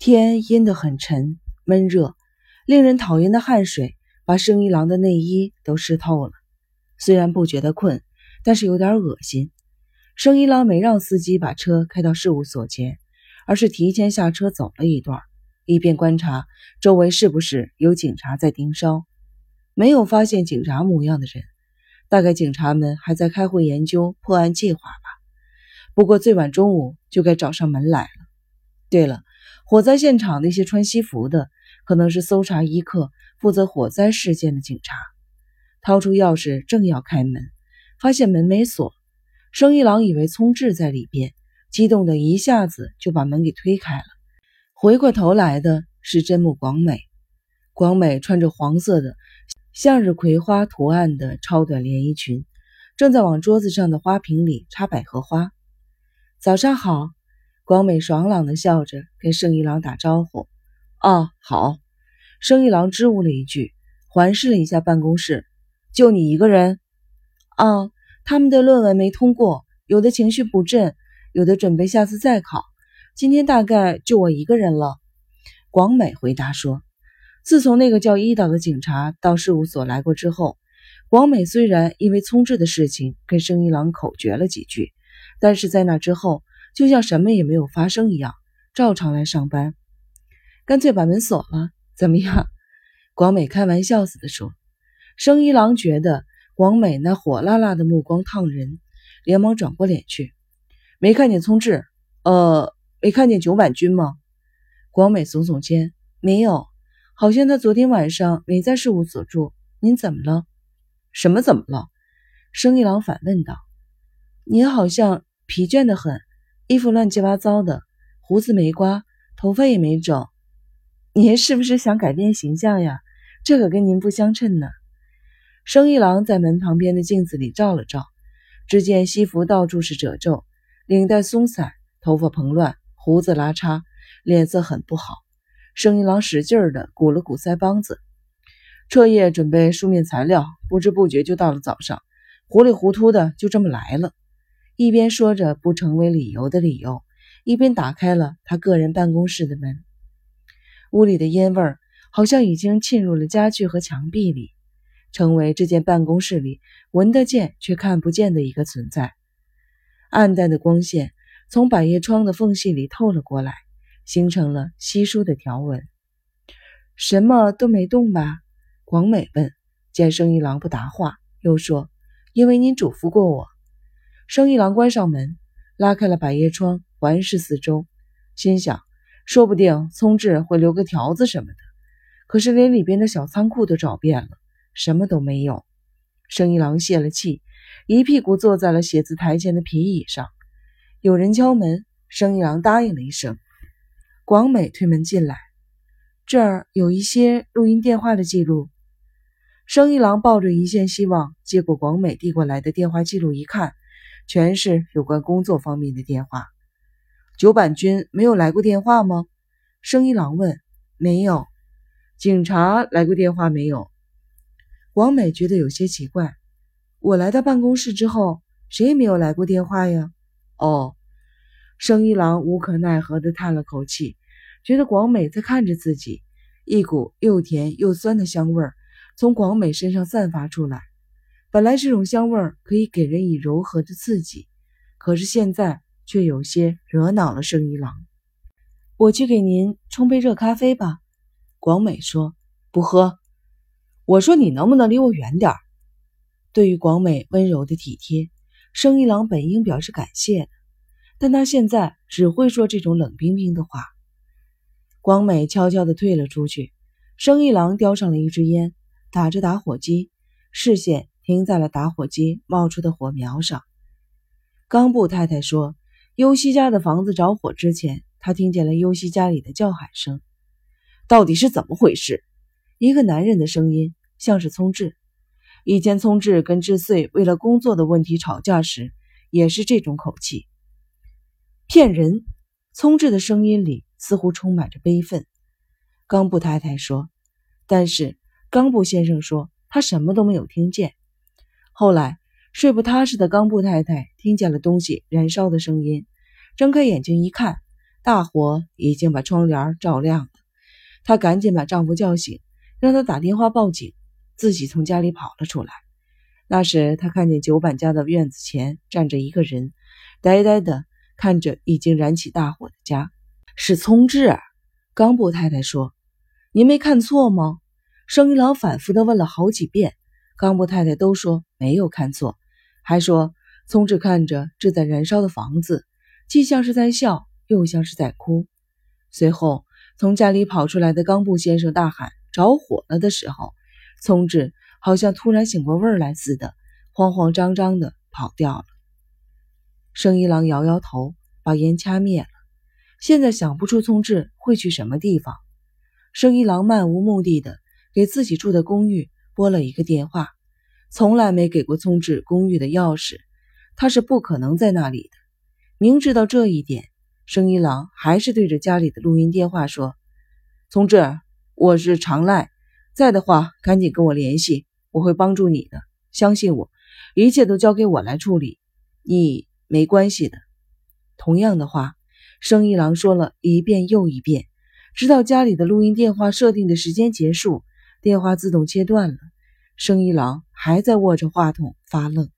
天阴得很沉，闷热，令人讨厌的汗水把生一郎的内衣都湿透了。虽然不觉得困，但是有点恶心。生一郎没让司机把车开到事务所前，而是提前下车走了一段，一边观察周围是不是有警察在盯梢。没有发现警察模样的人，大概警察们还在开会研究破案计划吧。不过最晚中午就该找上门来了。对了。火灾现场那些穿西服的，可能是搜查一课负责火灾事件的警察。掏出钥匙，正要开门，发现门没锁。生一郎以为聪智在里边，激动的一下子就把门给推开了。回过头来的是真木广美。广美穿着黄色的向日葵花图案的超短连衣裙，正在往桌子上的花瓶里插百合花。早上好。广美爽朗地笑着跟生一郎打招呼。啊，好。生一郎支吾了一句，环视了一下办公室，就你一个人？啊，他们的论文没通过，有的情绪不振，有的准备下次再考。今天大概就我一个人了。广美回答说：“自从那个叫伊岛的警察到事务所来过之后，广美虽然因为聪智的事情跟生一郎口诀了几句，但是在那之后。”就像什么也没有发生一样，照常来上班。干脆把门锁了，怎么样？广美开玩笑似的说。生一郎觉得广美那火辣辣的目光烫人，连忙转过脸去。没看见聪智？呃，没看见九板君吗？广美耸耸肩，没有，好像他昨天晚上没在事务所住。您怎么了？什么怎么了？生一郎反问道。您好像疲倦的很。衣服乱七八糟的，胡子没刮，头发也没整，您是不是想改变形象呀？这可跟您不相称呢。生一郎在门旁边的镜子里照了照，只见西服到处是褶皱，领带松散，头发蓬乱，胡子拉碴，脸色很不好。生一郎使劲儿的鼓了鼓腮帮子，彻夜准备书面材料，不知不觉就到了早上，糊里糊涂的就这么来了。一边说着不成为理由的理由，一边打开了他个人办公室的门。屋里的烟味儿好像已经沁入了家具和墙壁里，成为这间办公室里闻得见却看不见的一个存在。暗淡的光线从百叶窗的缝隙里透了过来，形成了稀疏的条纹。什么都没动吧？广美问。见生一郎不答话，又说：“因为您嘱咐过我。”生一郎关上门，拉开了百叶窗，环视四周，心想：说不定聪智会留个条子什么的。可是连里边的小仓库都找遍了，什么都没有。生一郎泄了气，一屁股坐在了写字台前的皮椅上。有人敲门，生一郎答应了一声。广美推门进来，这儿有一些录音电话的记录。生一郎抱着一线希望，接过广美递过来的电话记录，一看。全是有关工作方面的电话。九板君没有来过电话吗？生一郎问。没有。警察来过电话没有？广美觉得有些奇怪。我来到办公室之后，谁也没有来过电话呀。哦。生一郎无可奈何地叹了口气，觉得广美在看着自己，一股又甜又酸的香味儿从广美身上散发出来。本来这种香味儿可以给人以柔和的刺激，可是现在却有些惹恼了生一郎。我去给您冲杯热咖啡吧。广美说：“不喝。”我说：“你能不能离我远点儿？”对于广美温柔的体贴，生一郎本应表示感谢，但他现在只会说这种冷冰冰的话。广美悄悄地退了出去，生一郎叼上了一支烟，打着打火机，视线。停在了打火机冒出的火苗上。冈部太太说：“优希家的房子着火之前，她听见了优希家里的叫喊声。到底是怎么回事？”一个男人的声音，像是聪智。以前聪智跟智穗为了工作的问题吵架时，也是这种口气。骗人！聪智的声音里似乎充满着悲愤。冈部太太说：“但是冈部先生说他什么都没有听见。”后来，睡不踏实的冈部太太听见了东西燃烧的声音，睁开眼睛一看，大火已经把窗帘照亮了。她赶紧把丈夫叫醒，让他打电话报警，自己从家里跑了出来。那时，她看见九板家的院子前站着一个人，呆呆的看着已经燃起大火的家。是聪智。冈部太太说：“您没看错吗？”生一郎反复的问了好几遍，冈部太太都说没有看错，还说聪智看着正在燃烧的房子，既像是在笑，又像是在哭。随后，从家里跑出来的冈部先生大喊：“着火了！”的时候，聪智好像突然醒过味儿来似的，慌慌张张的跑掉了。生一郎摇摇头，把烟掐灭了。现在想不出聪智会去什么地方。生一郎漫无目的的。给自己住的公寓拨了一个电话，从来没给过聪智公寓的钥匙，他是不可能在那里的。明知道这一点，生一郎还是对着家里的录音电话说：“聪智，我是长赖，在的话赶紧跟我联系，我会帮助你的，相信我，一切都交给我来处理，你没关系的。”同样的话，生一郎说了一遍又一遍，直到家里的录音电话设定的时间结束。电话自动切断了，生意郎还在握着话筒发愣。